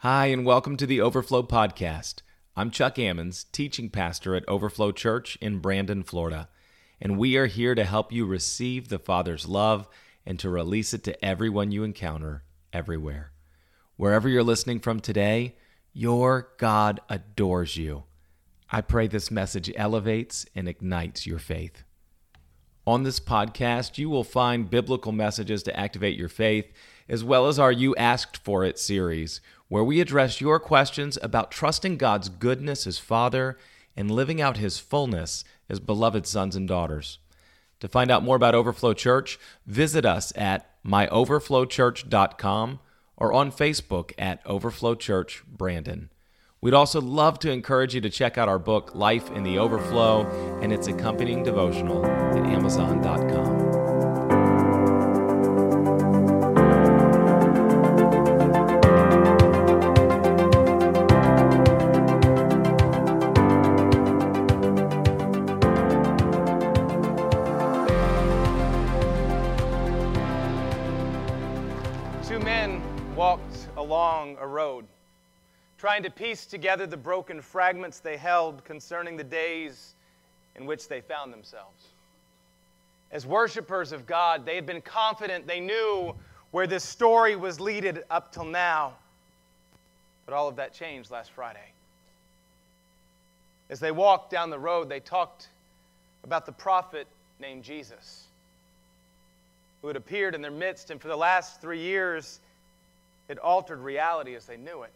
Hi, and welcome to the Overflow Podcast. I'm Chuck Ammons, teaching pastor at Overflow Church in Brandon, Florida, and we are here to help you receive the Father's love and to release it to everyone you encounter everywhere. Wherever you're listening from today, your God adores you. I pray this message elevates and ignites your faith. On this podcast, you will find biblical messages to activate your faith, as well as our You Asked For It series, where we address your questions about trusting God's goodness as Father and living out His fullness as beloved sons and daughters. To find out more about Overflow Church, visit us at myoverflowchurch.com or on Facebook at Overflow Church Brandon. We'd also love to encourage you to check out our book, Life in the Overflow, and its accompanying devotional at Amazon.com. road, trying to piece together the broken fragments they held concerning the days in which they found themselves. As worshipers of God, they had been confident they knew where this story was leaded up till now. But all of that changed last Friday. As they walked down the road, they talked about the prophet named Jesus who had appeared in their midst, and for the last three years, it altered reality as they knew it.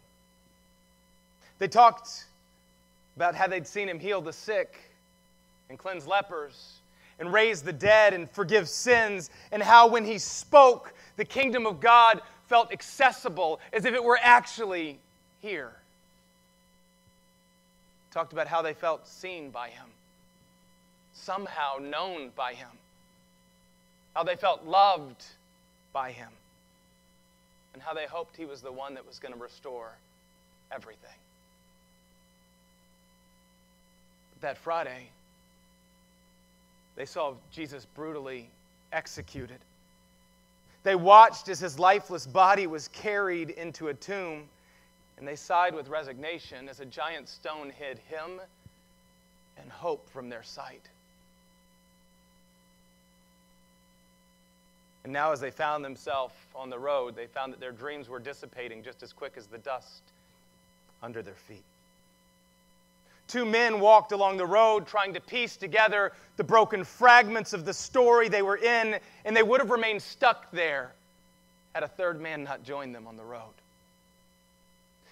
They talked about how they'd seen him heal the sick and cleanse lepers and raise the dead and forgive sins, and how when he spoke, the kingdom of God felt accessible as if it were actually here. Talked about how they felt seen by him, somehow known by him how they felt loved by him, and how they hoped he was the one that was going to restore everything. But that Friday, they saw Jesus brutally executed. They watched as his lifeless body was carried into a tomb, and they sighed with resignation as a giant stone hid him and hope from their sight. And now, as they found themselves on the road, they found that their dreams were dissipating just as quick as the dust under their feet. Two men walked along the road trying to piece together the broken fragments of the story they were in, and they would have remained stuck there had a third man not joined them on the road.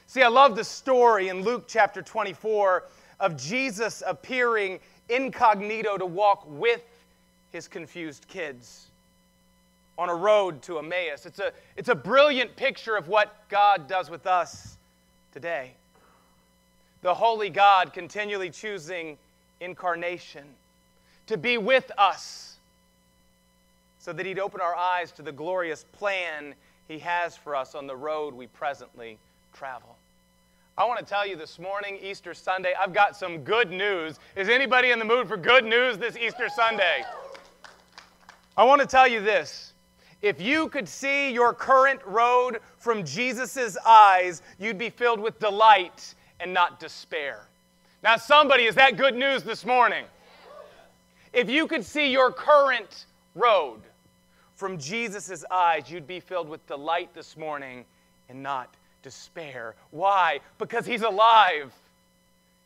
See, I love the story in Luke chapter 24 of Jesus appearing incognito to walk with his confused kids on a road to Emmaus. It's a, it's a brilliant picture of what God does with us today. The Holy God continually choosing incarnation to be with us so that He'd open our eyes to the glorious plan He has for us on the road we presently travel. I want to tell you this morning, Easter Sunday, I've got some good news. Is anybody in the mood for good news this Easter Sunday? I want to tell you this. If you could see your current road from Jesus' eyes, you'd be filled with delight and not despair. Now, somebody, is that good news this morning? If you could see your current road from Jesus' eyes, you'd be filled with delight this morning and not despair. Why? Because He's alive.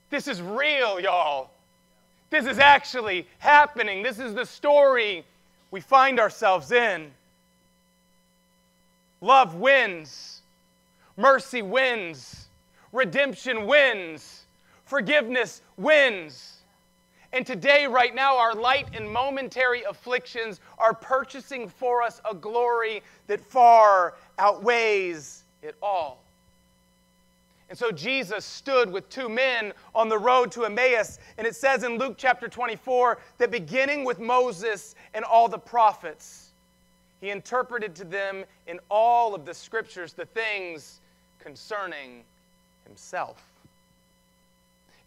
This is real, y'all. This is actually happening. This is the story we find ourselves in. Love wins, mercy wins, redemption wins, forgiveness wins. And today, right now, our light and momentary afflictions are purchasing for us a glory that far outweighs it all. And so Jesus stood with two men on the road to Emmaus. And it says in Luke chapter 24 that beginning with Moses and all the prophets, he interpreted to them in all of the scriptures the things concerning himself.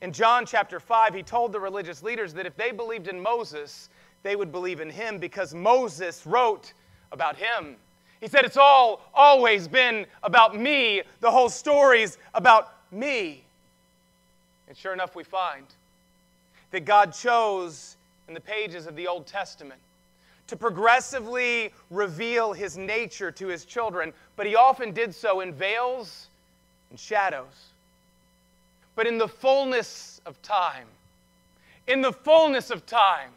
In John chapter 5, he told the religious leaders that if they believed in Moses, they would believe in him because Moses wrote about him. He said, It's all always been about me. The whole story's about me. And sure enough, we find that God chose in the pages of the Old Testament to progressively reveal his nature to his children, but he often did so in veils and shadows. But in the fullness of time, in the fullness of time,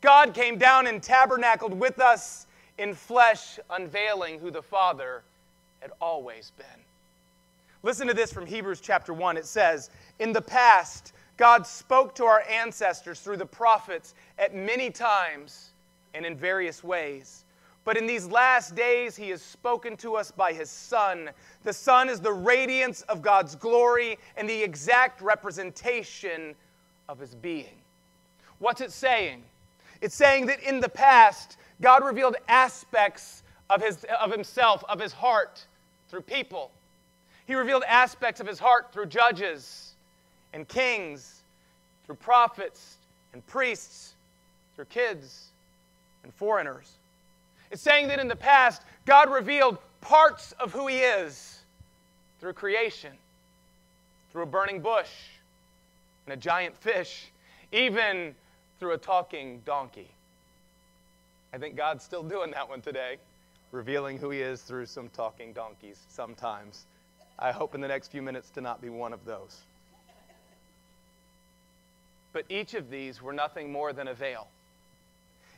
God came down and tabernacled with us in flesh, unveiling who the Father had always been. Listen to this from Hebrews chapter 1. It says, In the past, God spoke to our ancestors through the prophets at many times and in various ways. But in these last days, he has spoken to us by his Son. The Son is the radiance of God's glory and the exact representation of his being. What's it saying? It's saying that in the past, God revealed aspects of, his, of himself, of his heart, through people. He revealed aspects of his heart through judges and kings, through prophets and priests, through kids and foreigners. It's saying that in the past, God revealed parts of who He is through creation, through a burning bush and a giant fish, even through a talking donkey. I think God's still doing that one today, revealing who He is through some talking donkeys sometimes. I hope in the next few minutes to not be one of those. But each of these were nothing more than a veil.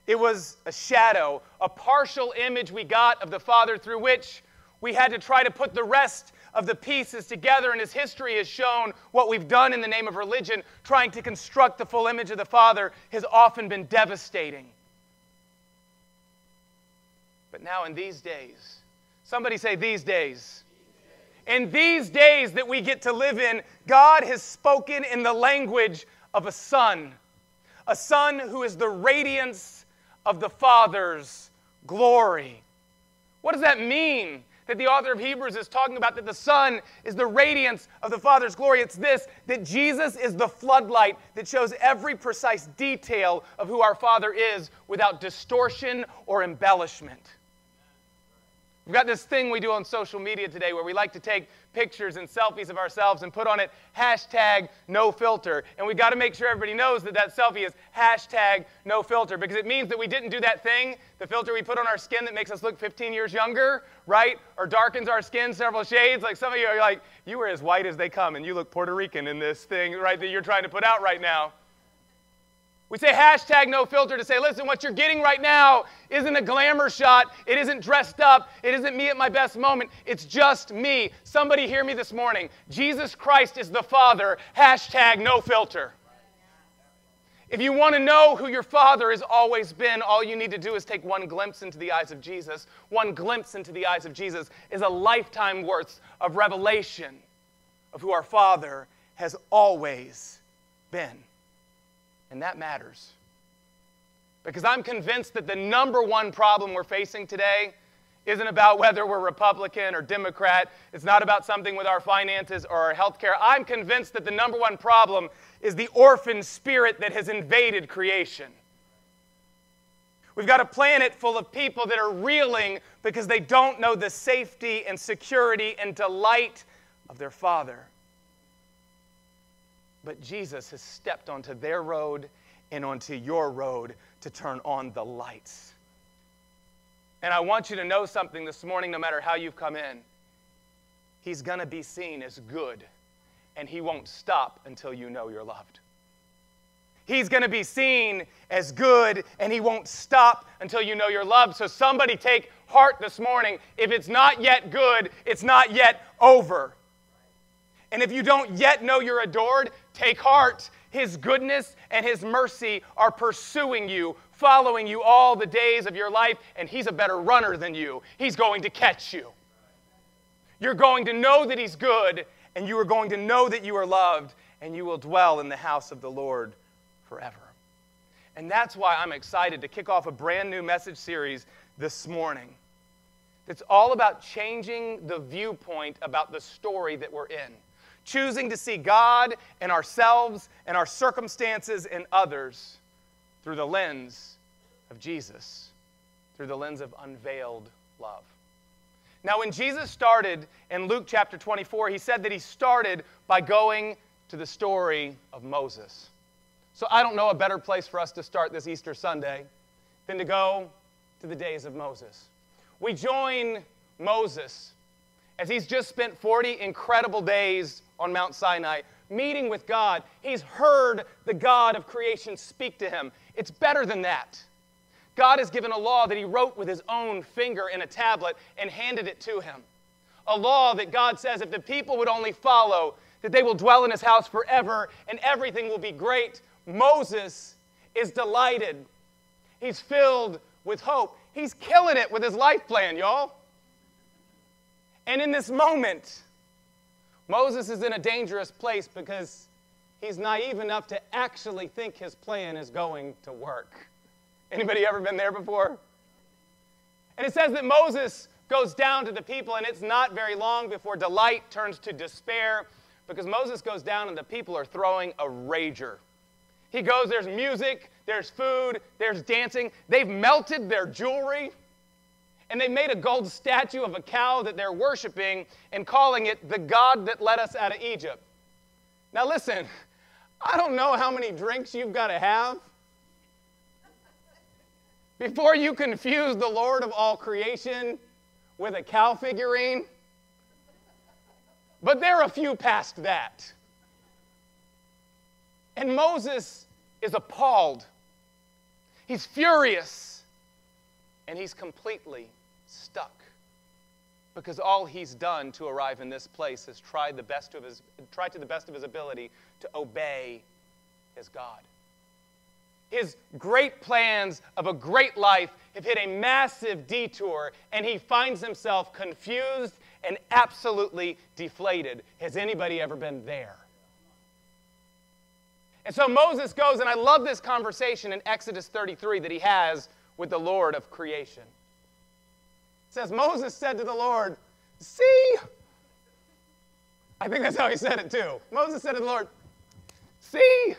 It was a shadow, a partial image we got of the Father through which we had to try to put the rest of the pieces together. And as history has shown, what we've done in the name of religion, trying to construct the full image of the Father, has often been devastating. But now, in these days, somebody say, these days. In these days that we get to live in, God has spoken in the language of a son, a son who is the radiance of the Father's glory. What does that mean? That the author of Hebrews is talking about that the Son is the radiance of the Father's glory. It's this that Jesus is the floodlight that shows every precise detail of who our Father is without distortion or embellishment. We've got this thing we do on social media today where we like to take pictures and selfies of ourselves and put on it hashtag no filter. And we've got to make sure everybody knows that that selfie is hashtag no filter because it means that we didn't do that thing, the filter we put on our skin that makes us look 15 years younger, right? Or darkens our skin several shades. Like some of you are like, you were as white as they come and you look Puerto Rican in this thing, right, that you're trying to put out right now. We say hashtag no filter to say, listen, what you're getting right now isn't a glamour shot. It isn't dressed up. It isn't me at my best moment. It's just me. Somebody hear me this morning. Jesus Christ is the Father. Hashtag no filter. If you want to know who your Father has always been, all you need to do is take one glimpse into the eyes of Jesus. One glimpse into the eyes of Jesus is a lifetime worth of revelation of who our Father has always been. And that matters. Because I'm convinced that the number one problem we're facing today isn't about whether we're Republican or Democrat. It's not about something with our finances or our health care. I'm convinced that the number one problem is the orphan spirit that has invaded creation. We've got a planet full of people that are reeling because they don't know the safety and security and delight of their Father. But Jesus has stepped onto their road and onto your road to turn on the lights. And I want you to know something this morning, no matter how you've come in. He's going to be seen as good, and He won't stop until you know you're loved. He's going to be seen as good, and He won't stop until you know you're loved. So, somebody take heart this morning. If it's not yet good, it's not yet over. And if you don't yet know you're adored, take heart. His goodness and His mercy are pursuing you, following you all the days of your life, and He's a better runner than you. He's going to catch you. You're going to know that He's good, and you are going to know that you are loved, and you will dwell in the house of the Lord forever. And that's why I'm excited to kick off a brand new message series this morning. It's all about changing the viewpoint about the story that we're in choosing to see God and ourselves and our circumstances and others through the lens of Jesus, through the lens of unveiled love. Now, when Jesus started in Luke chapter 24, he said that he started by going to the story of Moses. So I don't know a better place for us to start this Easter Sunday than to go to the days of Moses. We join Moses as he's just spent 40 incredible days on Mount Sinai meeting with God. He's heard the God of creation speak to him. It's better than that. God has given a law that he wrote with his own finger in a tablet and handed it to him. A law that God says if the people would only follow, that they will dwell in his house forever and everything will be great. Moses is delighted. He's filled with hope. He's killing it with his life plan, y'all. And in this moment, Moses is in a dangerous place because he's naive enough to actually think his plan is going to work. Anybody ever been there before? And it says that Moses goes down to the people, and it's not very long before delight turns to despair because Moses goes down and the people are throwing a rager. He goes, there's music, there's food, there's dancing. They've melted their jewelry, and they made a gold statue of a cow that they're worshiping and calling it the God that led us out of Egypt. Now, listen, I don't know how many drinks you've got to have before you confuse the Lord of all creation with a cow figurine. But there are a few past that. And Moses is appalled. He's furious. And he's completely. Because all he's done to arrive in this place is tried, the best of his, tried to the best of his ability to obey his God. His great plans of a great life have hit a massive detour, and he finds himself confused and absolutely deflated. Has anybody ever been there? And so Moses goes, and I love this conversation in Exodus 33 that he has with the Lord of creation. It says, Moses said to the Lord, See, I think that's how he said it too. Moses said to the Lord, See,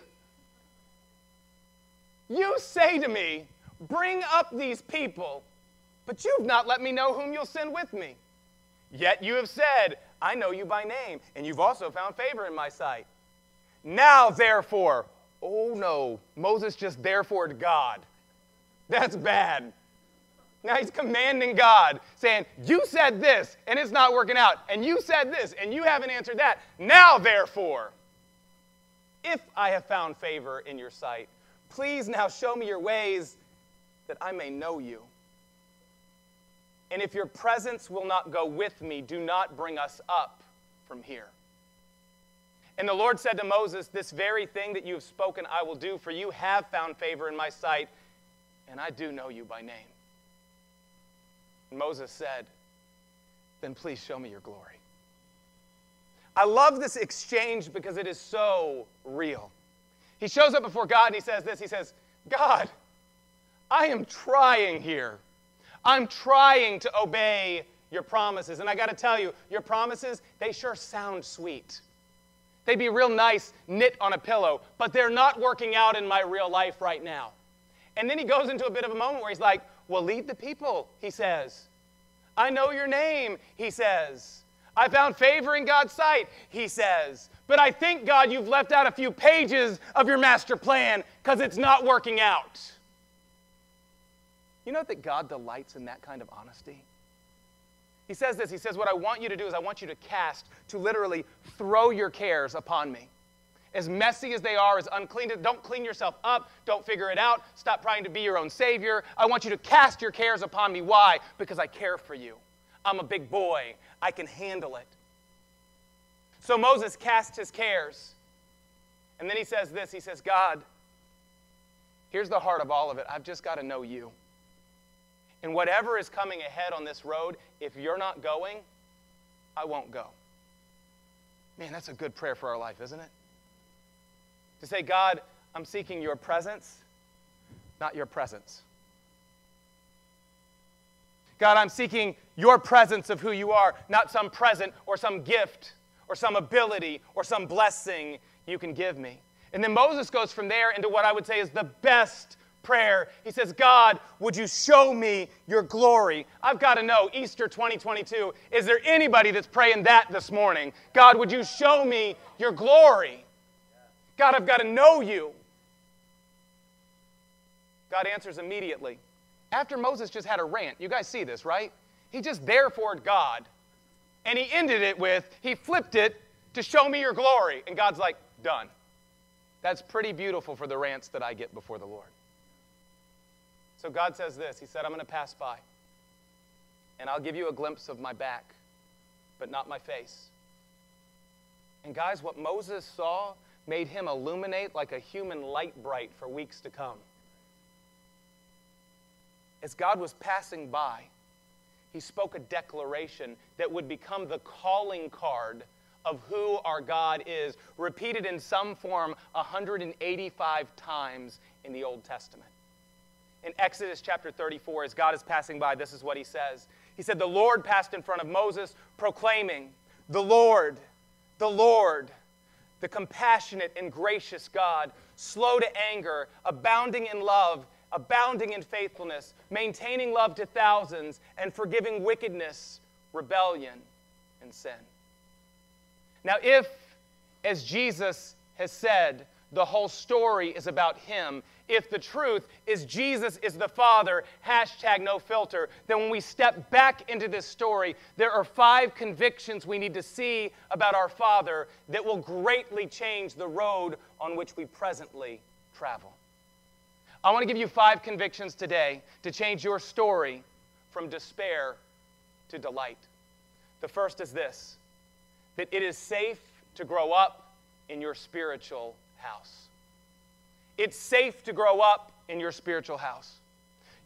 you say to me, Bring up these people, but you've not let me know whom you'll send with me. Yet you have said, I know you by name, and you've also found favor in my sight. Now, therefore, oh no, Moses just therefore to God. That's bad. Now he's commanding God, saying, You said this, and it's not working out. And you said this, and you haven't answered that. Now, therefore, if I have found favor in your sight, please now show me your ways that I may know you. And if your presence will not go with me, do not bring us up from here. And the Lord said to Moses, This very thing that you have spoken, I will do, for you have found favor in my sight, and I do know you by name. Moses said, Then please show me your glory. I love this exchange because it is so real. He shows up before God and he says this He says, God, I am trying here. I'm trying to obey your promises. And I got to tell you, your promises, they sure sound sweet. They'd be real nice, knit on a pillow, but they're not working out in my real life right now. And then he goes into a bit of a moment where he's like, Well, lead the people, he says. I know your name, he says. I found favor in God's sight, he says. But I think, God, you've left out a few pages of your master plan because it's not working out. You know that God delights in that kind of honesty? He says this He says, What I want you to do is I want you to cast, to literally throw your cares upon me. As messy as they are, as unclean, don't clean yourself up. Don't figure it out. Stop trying to be your own savior. I want you to cast your cares upon me. Why? Because I care for you. I'm a big boy. I can handle it. So Moses casts his cares. And then he says this He says, God, here's the heart of all of it. I've just got to know you. And whatever is coming ahead on this road, if you're not going, I won't go. Man, that's a good prayer for our life, isn't it? To say, God, I'm seeking your presence, not your presence. God, I'm seeking your presence of who you are, not some present or some gift or some ability or some blessing you can give me. And then Moses goes from there into what I would say is the best prayer. He says, God, would you show me your glory? I've got to know, Easter 2022, is there anybody that's praying that this morning? God, would you show me your glory? God, I've got to know you. God answers immediately. After Moses just had a rant, you guys see this, right? He just therefore God. And he ended it with, he flipped it to show me your glory. And God's like, done. That's pretty beautiful for the rants that I get before the Lord. So God says this He said, I'm going to pass by, and I'll give you a glimpse of my back, but not my face. And guys, what Moses saw made him illuminate like a human Lite-Brite for weeks to come. As God was passing by, he spoke a declaration that would become the calling card of who our God is, repeated in some form 185 times in the Old Testament in Exodus chapter 34, as God is passing by, this is what he says. He said, The Lord passed in front of Moses, proclaiming, The Lord, the Lord, the compassionate and gracious God, slow to anger, abounding in love, abounding in faithfulness, maintaining love to thousands, and forgiving wickedness, rebellion, and sin. Now, if, as Jesus has said, the whole story is about him. If the truth is Jesus is the Father, hashtag no filter, then when we step back into this story, there are five convictions we need to see about our Father that will greatly change the road on which we presently travel. I want to give you five convictions today to change your story from despair to delight. The first is this that it is safe to grow up in your spiritual house. It's safe to grow up in your spiritual house.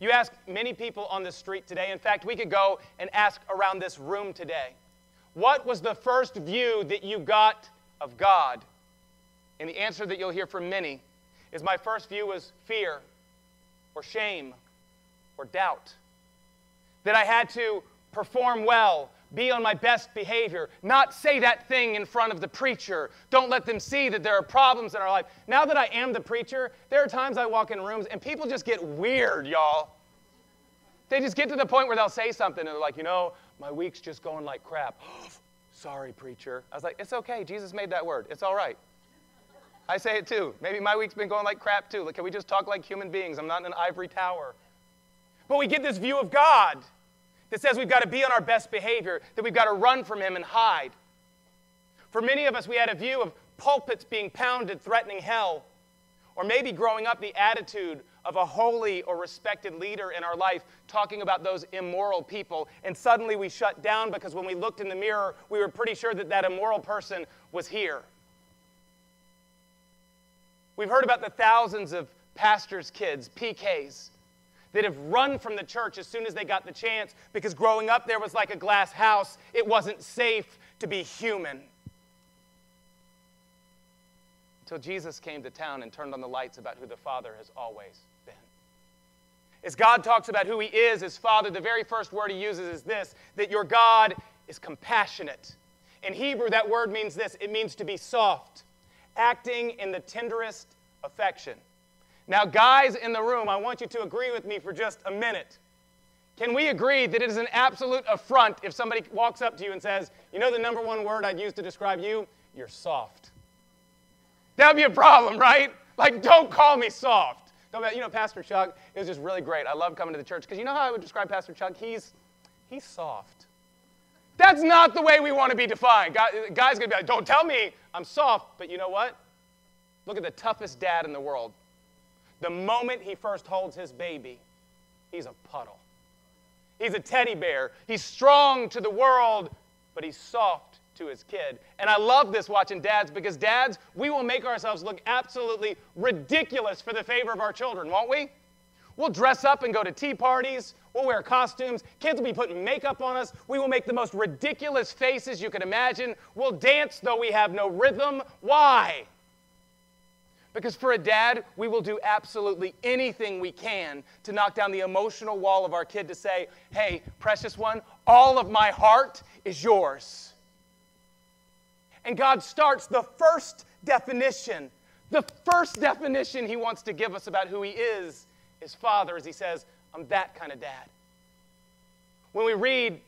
You ask many people on the street today, in fact, we could go and ask around this room today, what was the first view that you got of God? And the answer that you'll hear from many is my first view was fear or shame or doubt. That I had to perform well be on my best behavior, not say that thing in front of the preacher. Don't let them see that there are problems in our life. Now that I am the preacher, there are times I walk in rooms and people just get weird, y'all. They just get to the point where they'll say something and they're like, you know, my week's just going like crap. Sorry, preacher. I was like, it's okay. Jesus made that word. It's all right. I say it too. Maybe my week's been going like crap too. Like, can we just talk like human beings? I'm not in an ivory tower. But we get this view of God that says we've got to be on our best behavior, that we've got to run from Him and hide. For many of us, we had a view of pulpits being pounded, threatening hell, or maybe growing up the attitude of a holy or respected leader in our life talking about those immoral people. And suddenly we shut down because when we looked in the mirror, we were pretty sure that that immoral person was here. We've heard about the thousands of pastors' kids, PKs, that have run from the church as soon as they got the chance because growing up there was like a glass house. It wasn't safe to be human. Until Jesus came to town and turned on the lights about who the Father has always been. As God talks about who He is, His Father, the very first word He uses is this that your God is compassionate. In Hebrew, that word means this it means to be soft, acting in the tenderest affection. Now, guys in the room, I want you to agree with me for just a minute. Can we agree that it is an absolute affront if somebody walks up to you and says, You know the number one word I'd use to describe you? You're soft. That would be a problem, right? Like, don't call me soft. Don't, you know, Pastor Chuck, was just really great. I love coming to the church because you know how I would describe Pastor Chuck? He's, he's soft. That's not the way we want to be defined. Guys, guy's going to be like, Don't tell me I'm soft, but you know what? Look at the toughest dad in the world. The moment he first holds his baby, he's a puddle. He's a teddy bear. He's strong to the world, but he's soft to his kid. And I love this watching dads because dads, we will make ourselves look absolutely ridiculous for the favor of our children, won't we? We'll dress up and go to tea parties. We'll wear costumes. Kids will be putting makeup on us. We will make the most ridiculous faces you can imagine. We'll dance though we have no rhythm. Why? Because for a dad, we will do absolutely anything we can to knock down the emotional wall of our kid to say, hey, precious one, all of my heart is yours. And God starts the first definition, the first definition He wants to give us about who He is, his father as he says, I'm that kind of dad. When we read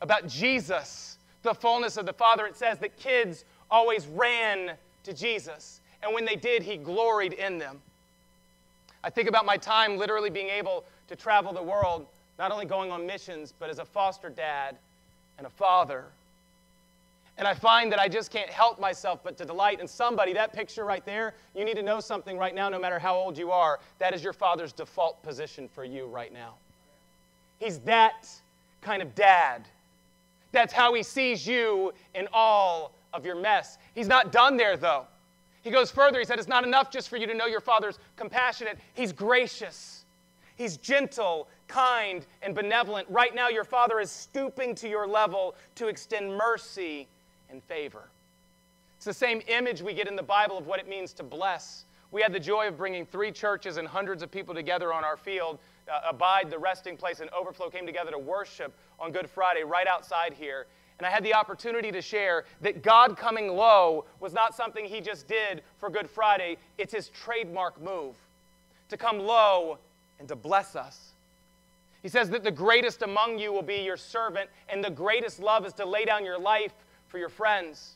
about Jesus, the fullness of the Father, it says that kids always ran to Jesus. And when they did, he gloried in them. I think about my time literally being able to travel the world, not only going on missions, but as a foster dad and a father. And I find that I just can't help myself but to delight in somebody. That picture right there, you need to know something right now, no matter how old you are. That is your father's default position for you right now. He's that kind of dad. That's how he sees you in all of your mess. He's not done there, though. He goes further. He said, It's not enough just for you to know your father's compassionate, he's gracious. He's gentle, kind, and benevolent. Right now, your father is stooping to your level to extend mercy and favor. It's the same image we get in the Bible of what it means to bless. We had the joy of bringing three churches and hundreds of people together on our field. Uh, Abide, the resting place, and Overflow came together to worship on Good Friday right outside here. And I had the opportunity to share that God coming low was not something He just did for Good Friday, it's His trademark move to come low and to bless us. He says that the greatest among you will be your servant, and the greatest love is to lay down your life for your friends.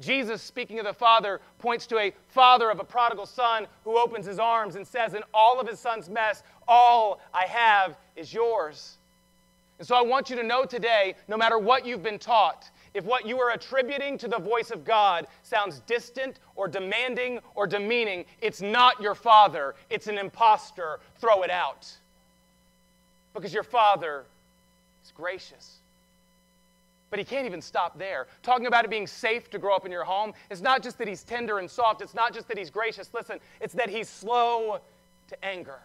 Jesus, speaking of the Father, points to a father of a prodigal son who opens his arms and says, In all of his son's mess, all I have is yours. And so I want you to know today no matter what you've been taught, if what you are attributing to the voice of God sounds distant or demanding or demeaning, it's not your Father, it's an impostor. Throw it out. Because your Father is gracious. But he can't even stop there. Talking about it being safe to grow up in your home, it's not just that he's tender and soft, it's not just that he's gracious. Listen, it's that he's slow to anger.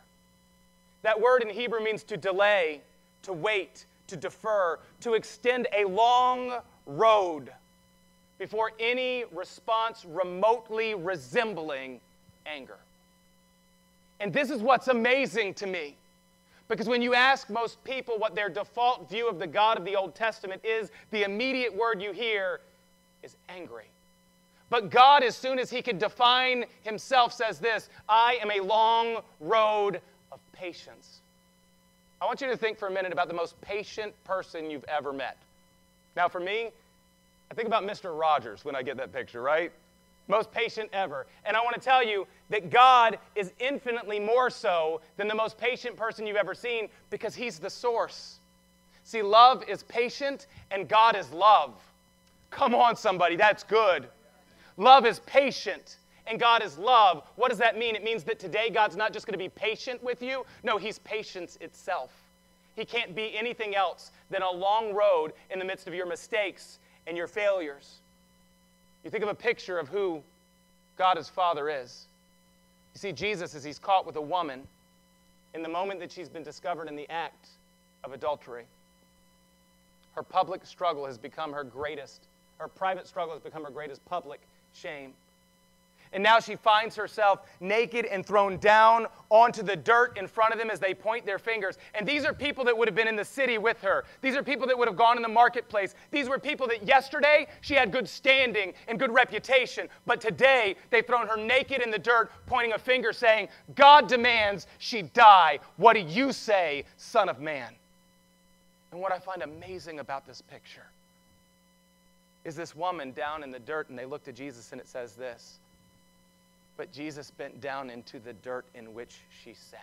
That word in Hebrew means to delay, to wait, to defer, to extend a long road before any response remotely resembling anger. And this is what's amazing to me. Because when you ask most people what their default view of the God of the Old Testament is, the immediate word you hear is angry. But God, as soon as He can define Himself, says this I am a long road of patience. I want you to think for a minute about the most patient person you've ever met. Now, for me, I think about Mr. Rogers when I get that picture, right? most patient ever. And I want to tell you that God is infinitely more so than the most patient person you've ever seen because He's the source. See, love is patient and God is love. Come on, somebody, that's good. Love is patient and God is love. What does that mean? It means that today God's not just going to be patient with you, no, He's patience itself. He can't be anything else than a long road in the midst of your mistakes and your failures. You think of a picture of who God as Father is. You see, Jesus, as he's caught with a woman, in the moment that she's been discovered in the act of adultery, her public struggle has become her greatest, her private struggle has become her greatest public shame. And now she finds herself naked and thrown down onto the dirt in front of them as they point their fingers. And these are people that would have been in the city with her. These are people that would have gone in the marketplace. These were people that yesterday she had good standing and good reputation. But today they've thrown her naked in the dirt, pointing a finger, saying, God demands she die. What do you say, Son of Man? And what I find amazing about this picture is this woman down in the dirt, and they look to Jesus, and it says this. But Jesus bent down into the dirt in which she sat.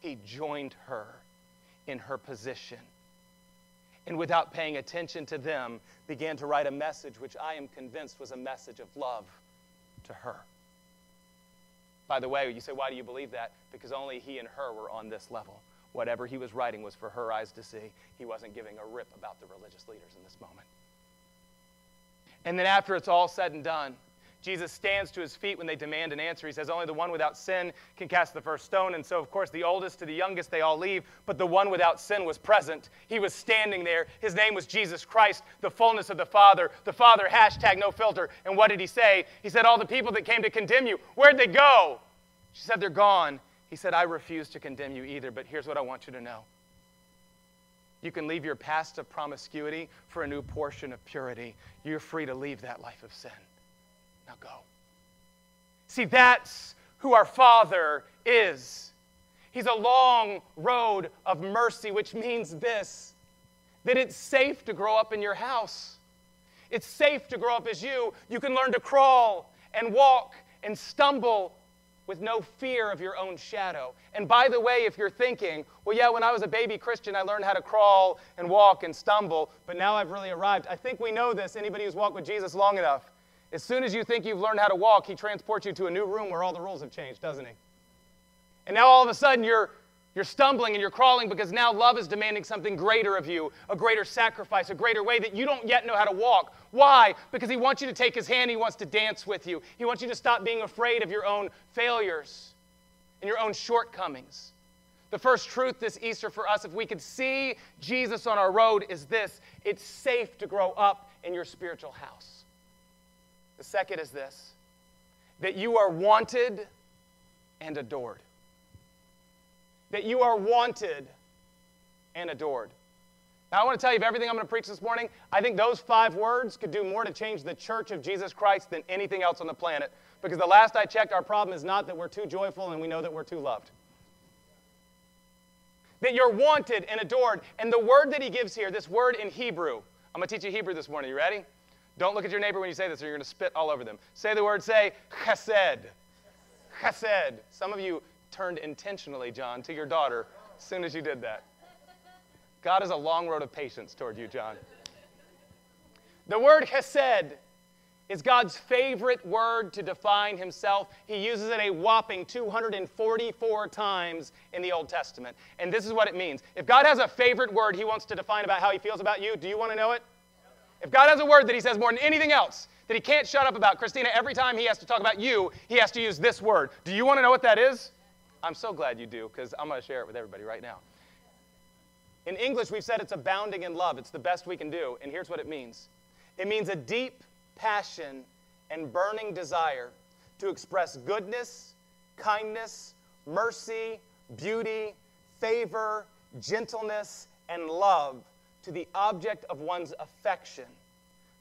He joined her in her position. And without paying attention to them, began to write a message which I am convinced was a message of love to her. By the way, you say, why do you believe that? Because only he and her were on this level. Whatever he was writing was for her eyes to see. He wasn't giving a rip about the religious leaders in this moment. And then after it's all said and done, Jesus stands to his feet when they demand an answer. He says, Only the one without sin can cast the first stone. And so, of course, the oldest to the youngest, they all leave. But the one without sin was present. He was standing there. His name was Jesus Christ, the fullness of the Father. The Father, hashtag no filter. And what did he say? He said, All the people that came to condemn you, where'd they go? She said, They're gone. He said, I refuse to condemn you either, but here's what I want you to know. You can leave your past of promiscuity for a new portion of purity. You're free to leave that life of sin. Now go. See, that's who our Father is. He's a long road of mercy, which means this that it's safe to grow up in your house. It's safe to grow up as you. You can learn to crawl and walk and stumble with no fear of your own shadow. And by the way, if you're thinking, well, yeah, when I was a baby Christian, I learned how to crawl and walk and stumble, but now I've really arrived. I think we know this, anybody who's walked with Jesus long enough. As soon as you think you've learned how to walk, he transports you to a new room where all the rules have changed, doesn't he? And now all of a sudden you're you're stumbling and you're crawling because now love is demanding something greater of you, a greater sacrifice, a greater way that you don't yet know how to walk. Why? Because He wants you to take His hand, He wants to dance with you. He wants you to stop being afraid of your own failures and your own shortcomings. The first truth this Easter for us, if we could see Jesus on our road, is this it's safe to grow up in your spiritual house. The second is this that you are wanted and adored that you are wanted and adored. Now, I want to tell you of everything I'm going to preach this morning, I think those five words could do more to change the church of Jesus Christ than anything else on the planet. Because the last I checked, our problem is not that we're too joyful and we know that we're too loved. That you're wanted and adored. And the word that he gives here, this word in Hebrew, I'm going to teach you Hebrew this morning. You ready? Don't look at your neighbor when you say this or you're going to spit all over them. Say the word, say chesed. Chesed. Some of you turned intentionally, John, to your daughter as soon as you did that. God has a long road of patience toward you, John. The word hesed is God's favorite word to define himself. He uses it a whopping 244 times in the Old Testament. And this is what it means. If God has a favorite word he wants to define about how he feels about you, do you want to know it? If God has a word that he says more than anything else, that he can't shut up about, Christina, every time he has to talk about you, he has to use this word. Do you want to know what that is? I'm so glad you do because I'm going to share it with everybody right now. In English, we've said it's abounding in love. It's the best we can do. And here's what it means it means a deep passion and burning desire to express goodness, kindness, mercy, beauty, favor, gentleness, and love to the object of one's affection,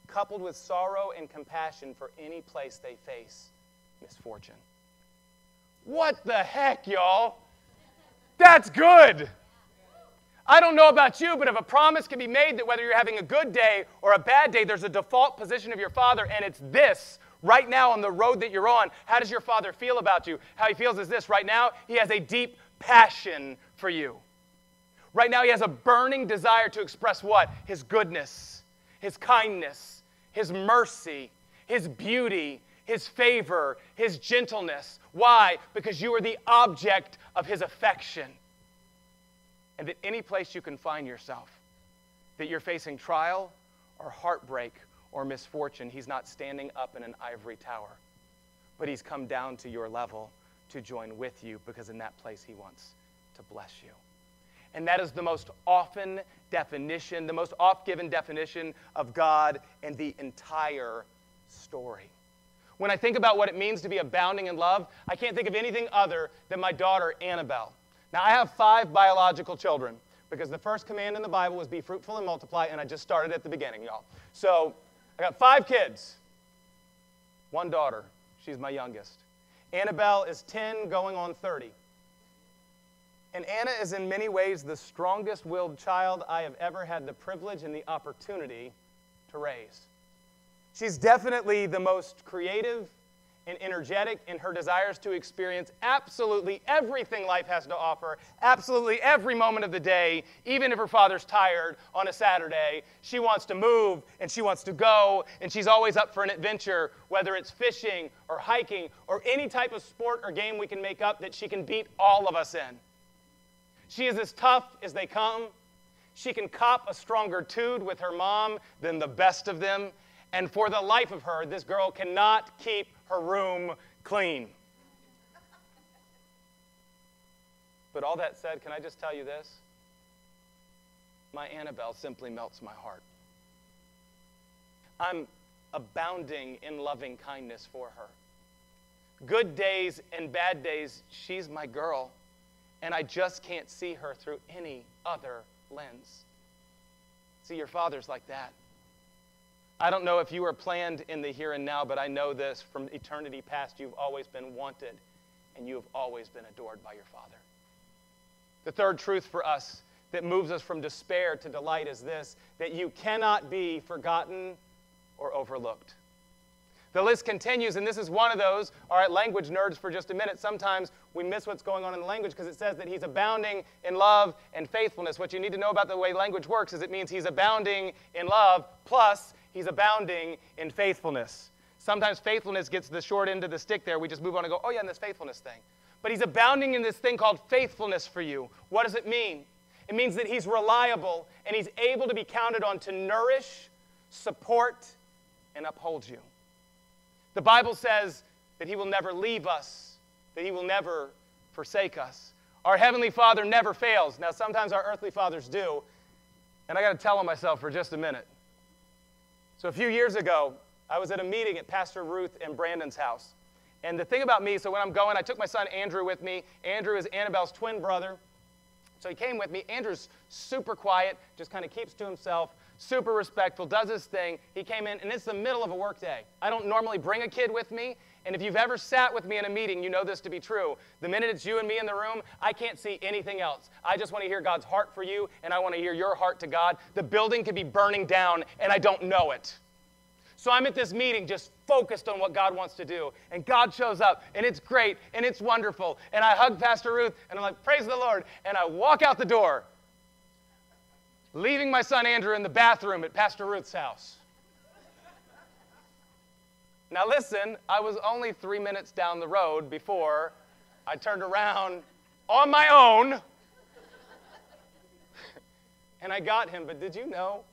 coupled with sorrow and compassion for any place they face misfortune. What the heck, y'all? That's good. I don't know about you, but if a promise can be made that whether you're having a good day or a bad day, there's a default position of your father, and it's this right now on the road that you're on. How does your father feel about you? How he feels is this right now, he has a deep passion for you. Right now, he has a burning desire to express what? His goodness, his kindness, his mercy, his beauty, his favor, his gentleness. Why? Because you are the object of his affection. And that any place you can find yourself, that you're facing trial or heartbreak or misfortune, he's not standing up in an ivory tower, but he's come down to your level to join with you because in that place he wants to bless you. And that is the most often definition, the most oft given definition of God in the entire story. When I think about what it means to be abounding in love, I can't think of anything other than my daughter, Annabelle. Now, I have five biological children because the first command in the Bible was be fruitful and multiply, and I just started at the beginning, y'all. So I got five kids, one daughter. She's my youngest. Annabelle is 10, going on 30. And Anna is in many ways the strongest willed child I have ever had the privilege and the opportunity to raise. She's definitely the most creative and energetic in her desires to experience absolutely everything life has to offer, absolutely every moment of the day, even if her father's tired on a Saturday. She wants to move and she wants to go, and she's always up for an adventure, whether it's fishing or hiking or any type of sport or game we can make up that she can beat all of us in. She is as tough as they come. She can cop a stronger tood with her mom than the best of them. And for the life of her, this girl cannot keep her room clean. But all that said, can I just tell you this? My Annabelle simply melts my heart. I'm abounding in loving kindness for her. Good days and bad days, she's my girl, and I just can't see her through any other lens. See, your father's like that. I don't know if you are planned in the here and now, but I know this from eternity past, you've always been wanted and you have always been adored by your Father. The third truth for us that moves us from despair to delight is this that you cannot be forgotten or overlooked. The list continues, and this is one of those. All right, language nerds for just a minute. Sometimes we miss what's going on in the language because it says that he's abounding in love and faithfulness. What you need to know about the way language works is it means he's abounding in love, plus he's abounding in faithfulness. Sometimes faithfulness gets the short end of the stick there. We just move on and go, oh, yeah, and this faithfulness thing. But he's abounding in this thing called faithfulness for you. What does it mean? It means that he's reliable and he's able to be counted on to nourish, support, and uphold you. The Bible says that He will never leave us, that He will never forsake us. Our Heavenly Father never fails. Now, sometimes our earthly fathers do, and I got to tell on myself for just a minute. So, a few years ago, I was at a meeting at Pastor Ruth and Brandon's house. And the thing about me, so when I'm going, I took my son Andrew with me. Andrew is Annabelle's twin brother. So he came with me. Andrew's super quiet, just kind of keeps to himself super respectful, does his thing. He came in, and it's the middle of a workday. I don't normally bring a kid with me, and if you've ever sat with me in a meeting, you know this to be true. The minute it's you and me in the room, I can't see anything else. I just want to hear God's heart for you, and I want to hear your heart to God. The building could be burning down, and I don't know it. So I'm at this meeting just focused on what God wants to do. And God shows up, and it's great, and it's wonderful. And I hug Pastor Ruth, and I'm like, Praise the Lord. And I walk out the door leaving my son Andrew in the bathroom at Pastor Ruth's house. Now, listen, I was only three minutes down the road before I turned around on my own and I got him. But did you know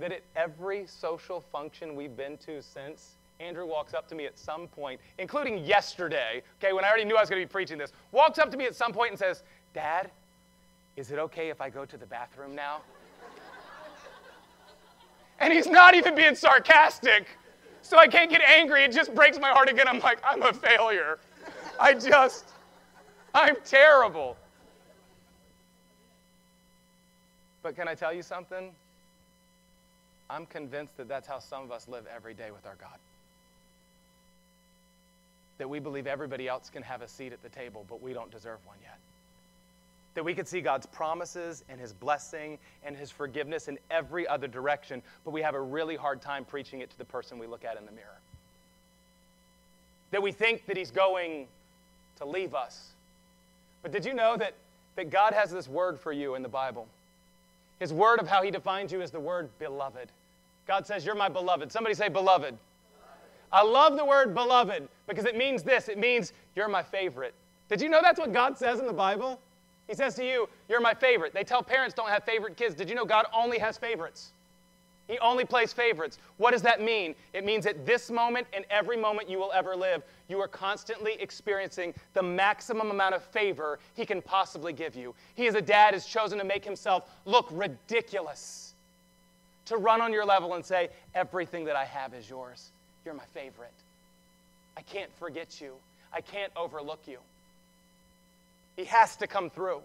that at every social function we've been to since, Andrew walks up to me at some point, including yesterday, okay, when I already knew I was going to be preaching this, walks up to me at some point and says, Dad, is it okay if I go to the bathroom now? and he's not even being sarcastic. So I can't get angry. It just breaks my heart again. I'm like, I'm a failure. I just, I'm terrible. But can I tell you something? I'm convinced that that's how some of us live every day with our God. That we believe everybody else can have a seat at the table, but we don't deserve one yet that we could see God's promises and His blessing and His forgiveness in every other direction, but we have a really hard time preaching it to the person we look at in the mirror. That we think that He's going to leave us. But did you know that, that God has this word for you in the Bible? His word of how He defines you is the word beloved. God says, You're my beloved. Somebody say, beloved. I love the word beloved because it means this it means you're my favorite. Did you know that's what God says in the Bible? He says to you, You're my favorite. They tell parents don't have favorite kids. Did you know God only has favorites? He only plays favorites. What does that mean? It means at this moment and every moment you will ever live, you are constantly experiencing the maximum amount of favor he can possibly give you. He, as a dad, has chosen to make himself look ridiculous, to run on your level and say, Everything that I have is yours. You're my favorite. I can't forget you, I can't overlook you. He has to come through.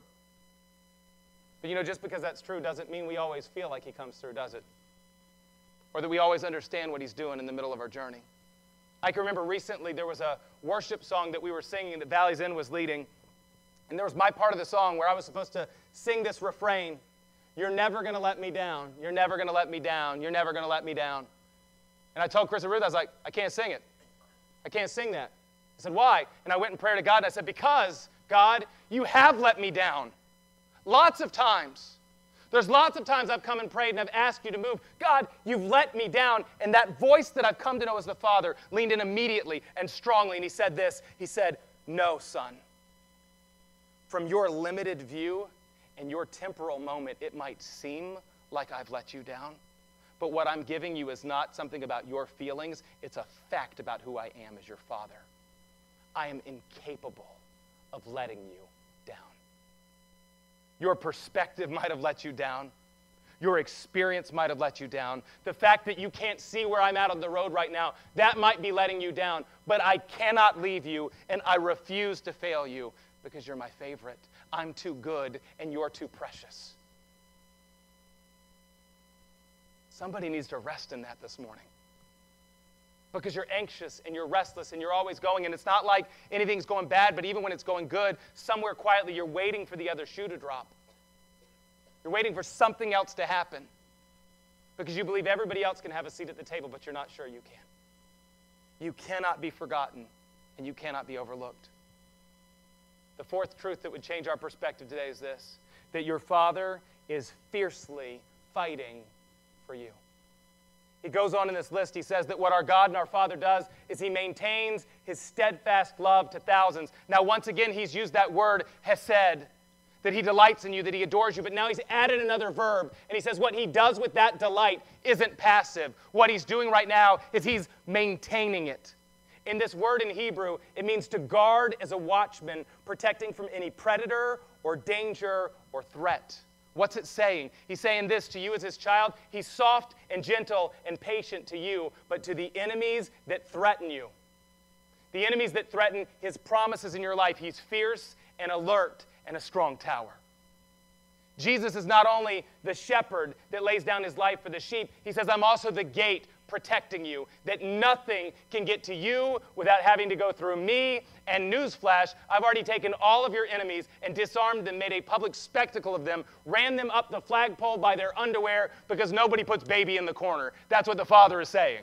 But you know, just because that's true doesn't mean we always feel like He comes through, does it? Or that we always understand what He's doing in the middle of our journey. I can remember recently there was a worship song that we were singing that Valley's End was leading. And there was my part of the song where I was supposed to sing this refrain You're never going to let me down. You're never going to let me down. You're never going to let me down. And I told Chris and Ruth, I was like, I can't sing it. I can't sing that. I said, Why? And I went in prayer to God and I said, Because God, you have let me down. Lots of times. There's lots of times I've come and prayed and I've asked you to move. God, you've let me down. And that voice that I've come to know as the Father leaned in immediately and strongly. And he said this He said, No, son. From your limited view and your temporal moment, it might seem like I've let you down. But what I'm giving you is not something about your feelings, it's a fact about who I am as your Father. I am incapable of letting you down. Your perspective might have let you down. Your experience might have let you down. The fact that you can't see where I'm at on the road right now, that might be letting you down. But I cannot leave you, and I refuse to fail you because you're my favorite. I'm too good, and you're too precious. Somebody needs to rest in that this morning. Because you're anxious and you're restless and you're always going. And it's not like anything's going bad, but even when it's going good, somewhere quietly you're waiting for the other shoe to drop. You're waiting for something else to happen because you believe everybody else can have a seat at the table, but you're not sure you can. You cannot be forgotten and you cannot be overlooked. The fourth truth that would change our perspective today is this that your Father is fiercely fighting for you. He goes on in this list. He says that what our God and our Father does is He maintains His steadfast love to thousands. Now, once again, He's used that word, hesed, that He delights in you, that He adores you. But now He's added another verb, and He says what He does with that delight isn't passive. What He's doing right now is He's maintaining it. In this word in Hebrew, it means to guard as a watchman, protecting from any predator or danger or threat. What's it saying? He's saying this to you as his child. He's soft and gentle and patient to you, but to the enemies that threaten you. The enemies that threaten his promises in your life, he's fierce and alert and a strong tower. Jesus is not only the shepherd that lays down his life for the sheep, he says, I'm also the gate protecting you, that nothing can get to you without having to go through me. And newsflash, I've already taken all of your enemies and disarmed them, made a public spectacle of them, ran them up the flagpole by their underwear because nobody puts baby in the corner. That's what the Father is saying.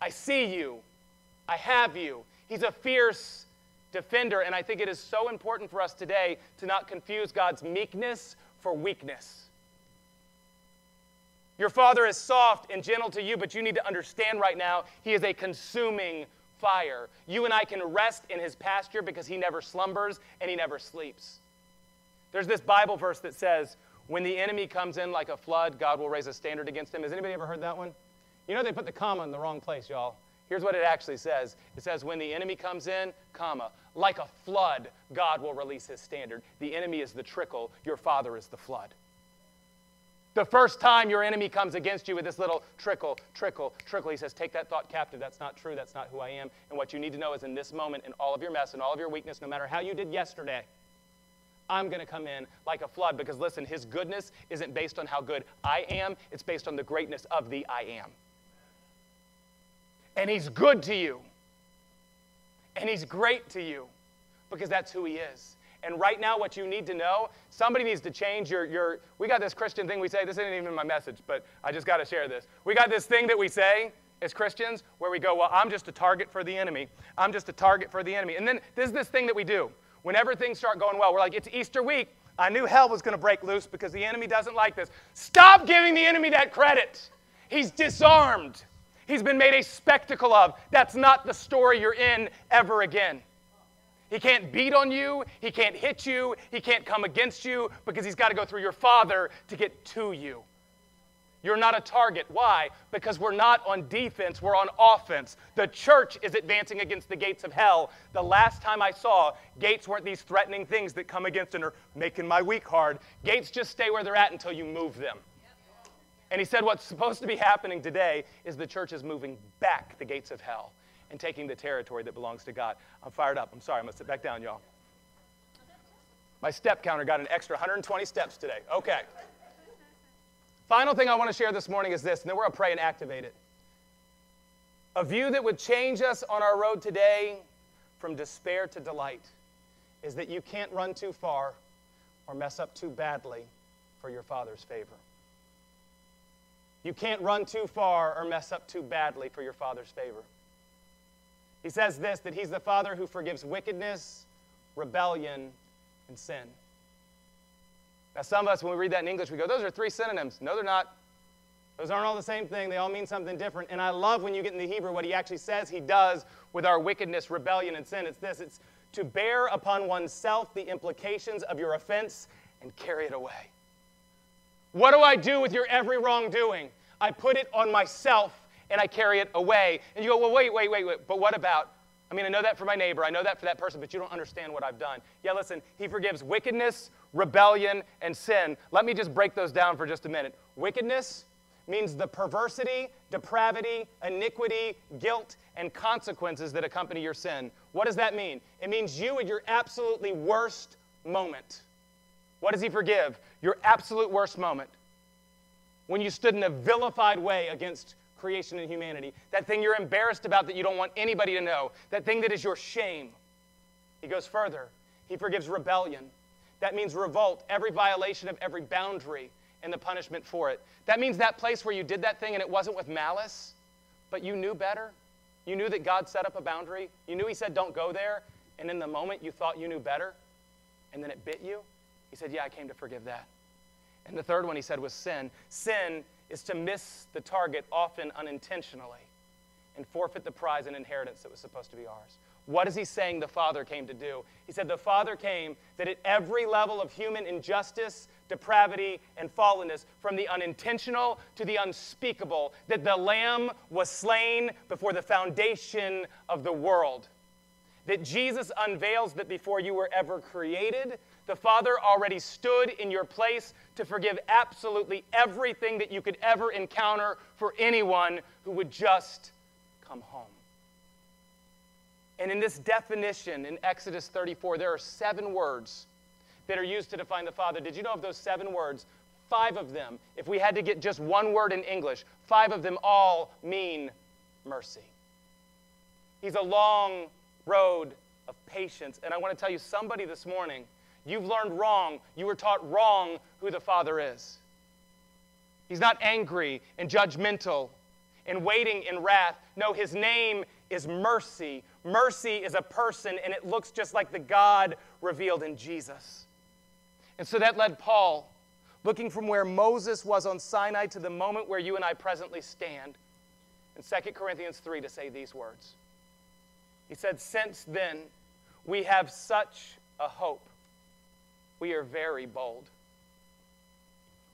I see you. I have you. He's a fierce defender, and I think it is so important for us today to not confuse God's meekness for weakness. Your father is soft and gentle to you, but you need to understand right now, he is a consuming fire. You and I can rest in his pasture because he never slumbers and he never sleeps. There's this Bible verse that says, when the enemy comes in like a flood, God will raise a standard against him. Has anybody ever heard that one? You know they put the comma in the wrong place, y'all. Here's what it actually says. It says, when the enemy comes in, comma, like a flood, God will release his standard. The enemy is the trickle, your father is the flood. The first time your enemy comes against you with this little trickle, trickle, trickle, he says, Take that thought captive. That's not true. That's not who I am. And what you need to know is in this moment, in all of your mess and all of your weakness, no matter how you did yesterday, I'm going to come in like a flood because listen, his goodness isn't based on how good I am, it's based on the greatness of the I am. And he's good to you. And he's great to you because that's who he is. And right now, what you need to know, somebody needs to change your, your we got this Christian thing we say, this isn't even my message, but I just got to share this. We got this thing that we say as Christians where we go, well, I'm just a target for the enemy. I'm just a target for the enemy. And then there's this thing that we do. Whenever things start going well, we're like, it's Easter week. I knew hell was going to break loose because the enemy doesn't like this. Stop giving the enemy that credit. He's disarmed. He's been made a spectacle of. That's not the story you're in ever again. He can't beat on you, he can't hit you, he can't come against you because he's got to go through your father to get to you. You're not a target. Why? Because we're not on defense, we're on offense. The church is advancing against the gates of hell. The last time I saw, gates weren't these threatening things that come against and are making my week hard. Gates just stay where they're at until you move them. And he said, What's supposed to be happening today is the church is moving back the gates of hell and taking the territory that belongs to God. I'm fired up. I'm sorry. I'm going to sit back down, y'all. My step counter got an extra 120 steps today. Okay. Final thing I want to share this morning is this, and then we're going to pray and activate it. A view that would change us on our road today from despair to delight is that you can't run too far or mess up too badly for your Father's favor. You can't run too far or mess up too badly for your Father's favor. He says this that he's the Father who forgives wickedness, rebellion, and sin. Now, some of us, when we read that in English, we go, those are three synonyms. No, they're not. Those aren't all the same thing. They all mean something different. And I love when you get in the Hebrew what he actually says he does with our wickedness, rebellion, and sin. It's this it's to bear upon oneself the implications of your offense and carry it away. What do I do with your every wrongdoing? I put it on myself and I carry it away. And you go, well, wait, wait, wait, wait. But what about? I mean, I know that for my neighbor, I know that for that person, but you don't understand what I've done. Yeah, listen, he forgives wickedness, rebellion, and sin. Let me just break those down for just a minute. Wickedness means the perversity, depravity, iniquity, guilt, and consequences that accompany your sin. What does that mean? It means you at your absolutely worst moment. What does he forgive? Your absolute worst moment. When you stood in a vilified way against creation and humanity, that thing you're embarrassed about that you don't want anybody to know, that thing that is your shame. He goes further. He forgives rebellion. That means revolt, every violation of every boundary and the punishment for it. That means that place where you did that thing and it wasn't with malice, but you knew better. You knew that God set up a boundary. You knew He said, don't go there. And in the moment, you thought you knew better, and then it bit you. He said, Yeah, I came to forgive that. And the third one he said was sin. Sin is to miss the target, often unintentionally, and forfeit the prize and inheritance that was supposed to be ours. What is he saying the Father came to do? He said, The Father came that at every level of human injustice, depravity, and fallenness, from the unintentional to the unspeakable, that the Lamb was slain before the foundation of the world. That Jesus unveils that before you were ever created, the Father already stood in your place to forgive absolutely everything that you could ever encounter for anyone who would just come home. And in this definition in Exodus 34, there are seven words that are used to define the Father. Did you know of those seven words? Five of them, if we had to get just one word in English, five of them all mean mercy. He's a long road of patience. And I want to tell you, somebody this morning, you've learned wrong. You were taught wrong who the Father is. He's not angry and judgmental and waiting in wrath. No, his name is mercy. Mercy is a person, and it looks just like the God revealed in Jesus. And so that led Paul, looking from where Moses was on Sinai to the moment where you and I presently stand, in 2 Corinthians 3 to say these words. He said, Since then we have such a hope, we are very bold.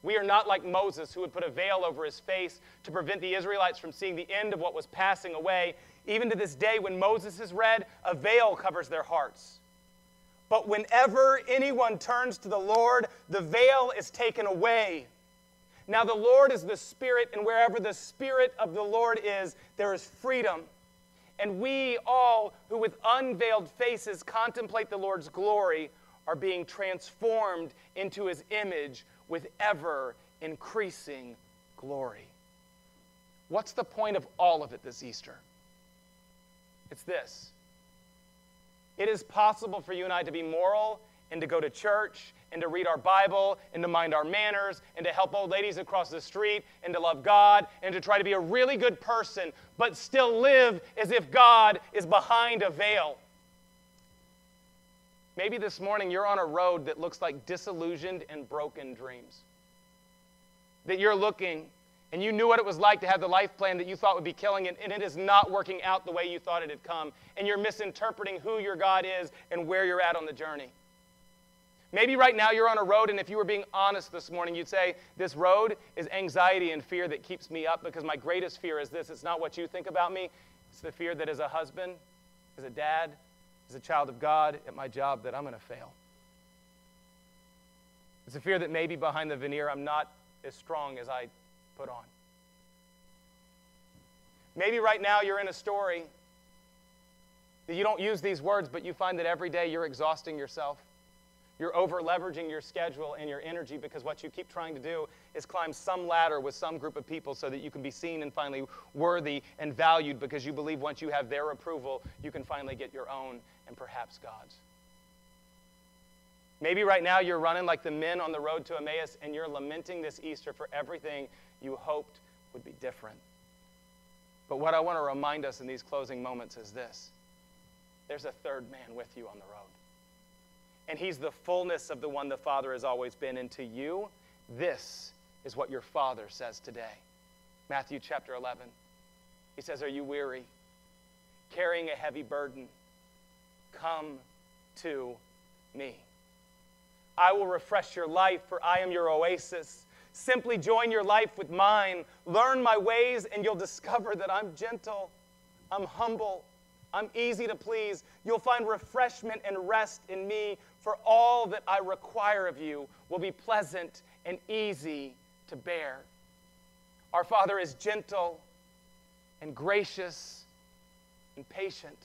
We are not like Moses, who would put a veil over his face to prevent the Israelites from seeing the end of what was passing away. Even to this day, when Moses is read, a veil covers their hearts. But whenever anyone turns to the Lord, the veil is taken away. Now, the Lord is the Spirit, and wherever the Spirit of the Lord is, there is freedom. And we all who with unveiled faces contemplate the Lord's glory are being transformed into his image with ever increasing glory. What's the point of all of it this Easter? It's this it is possible for you and I to be moral and to go to church and to read our Bible and to mind our manners and to help old ladies across the street and to love God and to try to be a really good person, but still live as if God is behind a veil. Maybe this morning you're on a road that looks like disillusioned and broken dreams. That you're looking and you knew what it was like to have the life plan that you thought would be killing it, and it is not working out the way you thought it had come. And you're misinterpreting who your God is and where you're at on the journey. Maybe right now you're on a road, and if you were being honest this morning, you'd say, This road is anxiety and fear that keeps me up because my greatest fear is this. It's not what you think about me, it's the fear that as a husband, as a dad, as a child of God at my job, that I'm going to fail. It's a fear that maybe behind the veneer I'm not as strong as I put on. Maybe right now you're in a story that you don't use these words, but you find that every day you're exhausting yourself. You're over leveraging your schedule and your energy because what you keep trying to do is climb some ladder with some group of people so that you can be seen and finally worthy and valued because you believe once you have their approval, you can finally get your own and perhaps God's. Maybe right now you're running like the men on the road to Emmaus and you're lamenting this Easter for everything you hoped would be different. But what I want to remind us in these closing moments is this there's a third man with you on the road. And he's the fullness of the one the Father has always been. And to you, this is what your Father says today. Matthew chapter 11. He says, Are you weary? Carrying a heavy burden? Come to me. I will refresh your life, for I am your oasis. Simply join your life with mine. Learn my ways, and you'll discover that I'm gentle, I'm humble, I'm easy to please. You'll find refreshment and rest in me, for all that I require of you will be pleasant and easy to bear. Our Father is gentle and gracious and patient.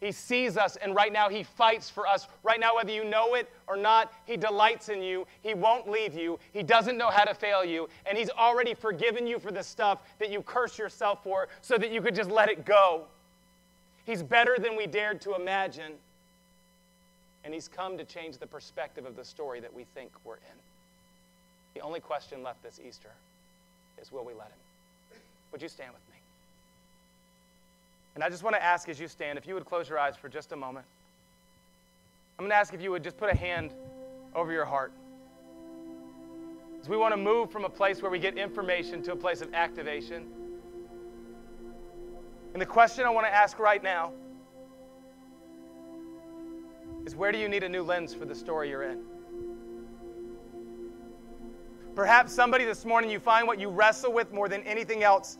He sees us, and right now He fights for us. Right now, whether you know it or not, He delights in you. He won't leave you. He doesn't know how to fail you. And He's already forgiven you for the stuff that you curse yourself for so that you could just let it go. He's better than we dared to imagine. And He's come to change the perspective of the story that we think we're in. The only question left this Easter is will we let Him? Would you stand with me? And I just want to ask as you stand, if you would close your eyes for just a moment. I'm going to ask if you would just put a hand over your heart. As we want to move from a place where we get information to a place of activation. And the question I want to ask right now is where do you need a new lens for the story you're in? Perhaps somebody this morning, you find what you wrestle with more than anything else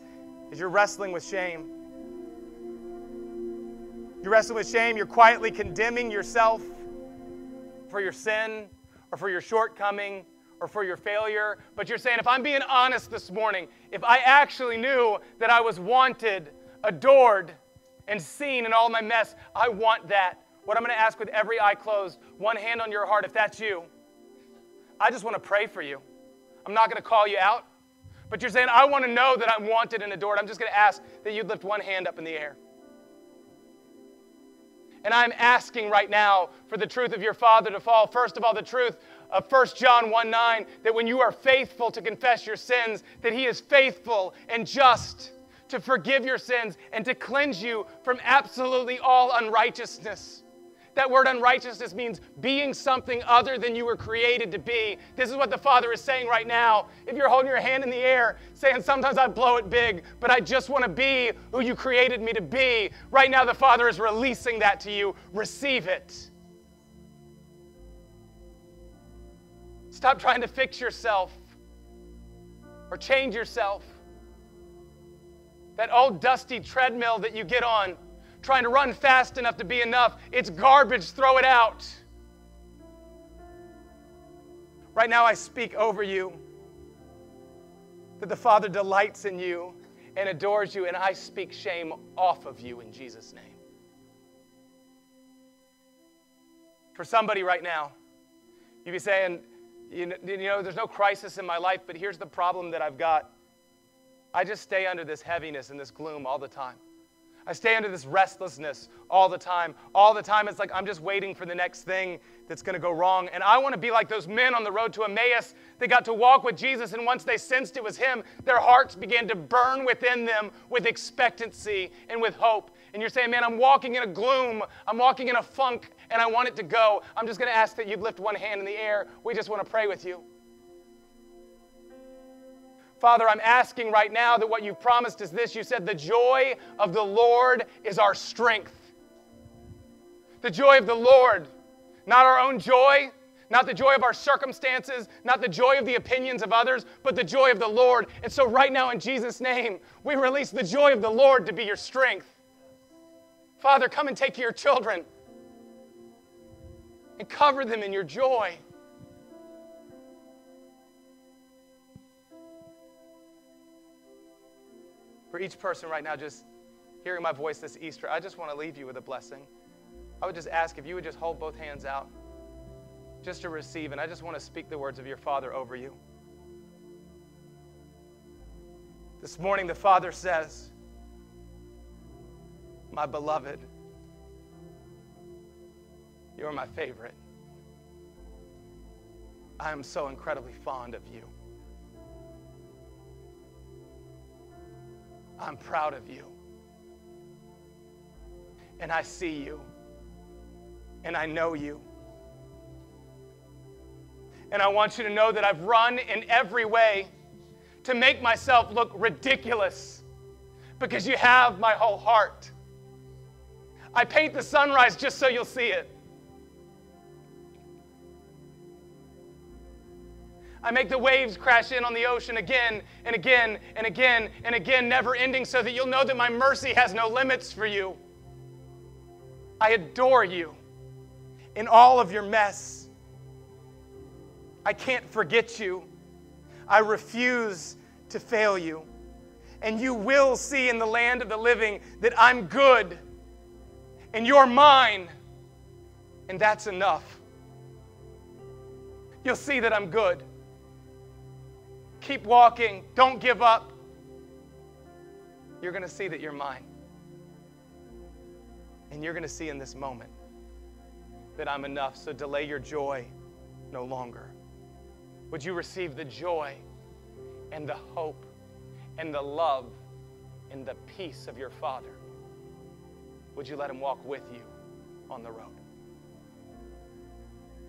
is you're wrestling with shame. You're wrestling with shame. You're quietly condemning yourself for your sin or for your shortcoming or for your failure. But you're saying, if I'm being honest this morning, if I actually knew that I was wanted, adored, and seen in all my mess, I want that. What I'm going to ask with every eye closed, one hand on your heart, if that's you, I just want to pray for you. I'm not going to call you out, but you're saying, I want to know that I'm wanted and adored. I'm just going to ask that you'd lift one hand up in the air. And I'm asking right now for the truth of your Father to fall. First of all, the truth of 1 John 1 9, that when you are faithful to confess your sins, that He is faithful and just to forgive your sins and to cleanse you from absolutely all unrighteousness. That word unrighteousness means being something other than you were created to be. This is what the Father is saying right now. If you're holding your hand in the air, saying, Sometimes I blow it big, but I just want to be who you created me to be, right now the Father is releasing that to you. Receive it. Stop trying to fix yourself or change yourself. That old dusty treadmill that you get on trying to run fast enough to be enough. It's garbage, throw it out. Right now, I speak over you that the Father delights in you and adores you, and I speak shame off of you in Jesus' name. For somebody right now, you'd be saying, you know, there's no crisis in my life, but here's the problem that I've got. I just stay under this heaviness and this gloom all the time. I stay under this restlessness all the time. All the time, it's like I'm just waiting for the next thing that's going to go wrong. And I want to be like those men on the road to Emmaus They got to walk with Jesus. And once they sensed it was Him, their hearts began to burn within them with expectancy and with hope. And you're saying, man, I'm walking in a gloom. I'm walking in a funk, and I want it to go. I'm just going to ask that you'd lift one hand in the air. We just want to pray with you. Father, I'm asking right now that what you've promised is this. You said, The joy of the Lord is our strength. The joy of the Lord, not our own joy, not the joy of our circumstances, not the joy of the opinions of others, but the joy of the Lord. And so, right now, in Jesus' name, we release the joy of the Lord to be your strength. Father, come and take your children and cover them in your joy. For each person right now just hearing my voice this Easter, I just want to leave you with a blessing. I would just ask if you would just hold both hands out just to receive, and I just want to speak the words of your Father over you. This morning, the Father says, My beloved, you're my favorite. I am so incredibly fond of you. I'm proud of you. And I see you. And I know you. And I want you to know that I've run in every way to make myself look ridiculous because you have my whole heart. I paint the sunrise just so you'll see it. I make the waves crash in on the ocean again and again and again and again, never ending, so that you'll know that my mercy has no limits for you. I adore you in all of your mess. I can't forget you. I refuse to fail you. And you will see in the land of the living that I'm good and you're mine, and that's enough. You'll see that I'm good. Keep walking, don't give up. You're going to see that you're mine. And you're going to see in this moment that I'm enough, so delay your joy no longer. Would you receive the joy and the hope and the love and the peace of your Father? Would you let Him walk with you on the road?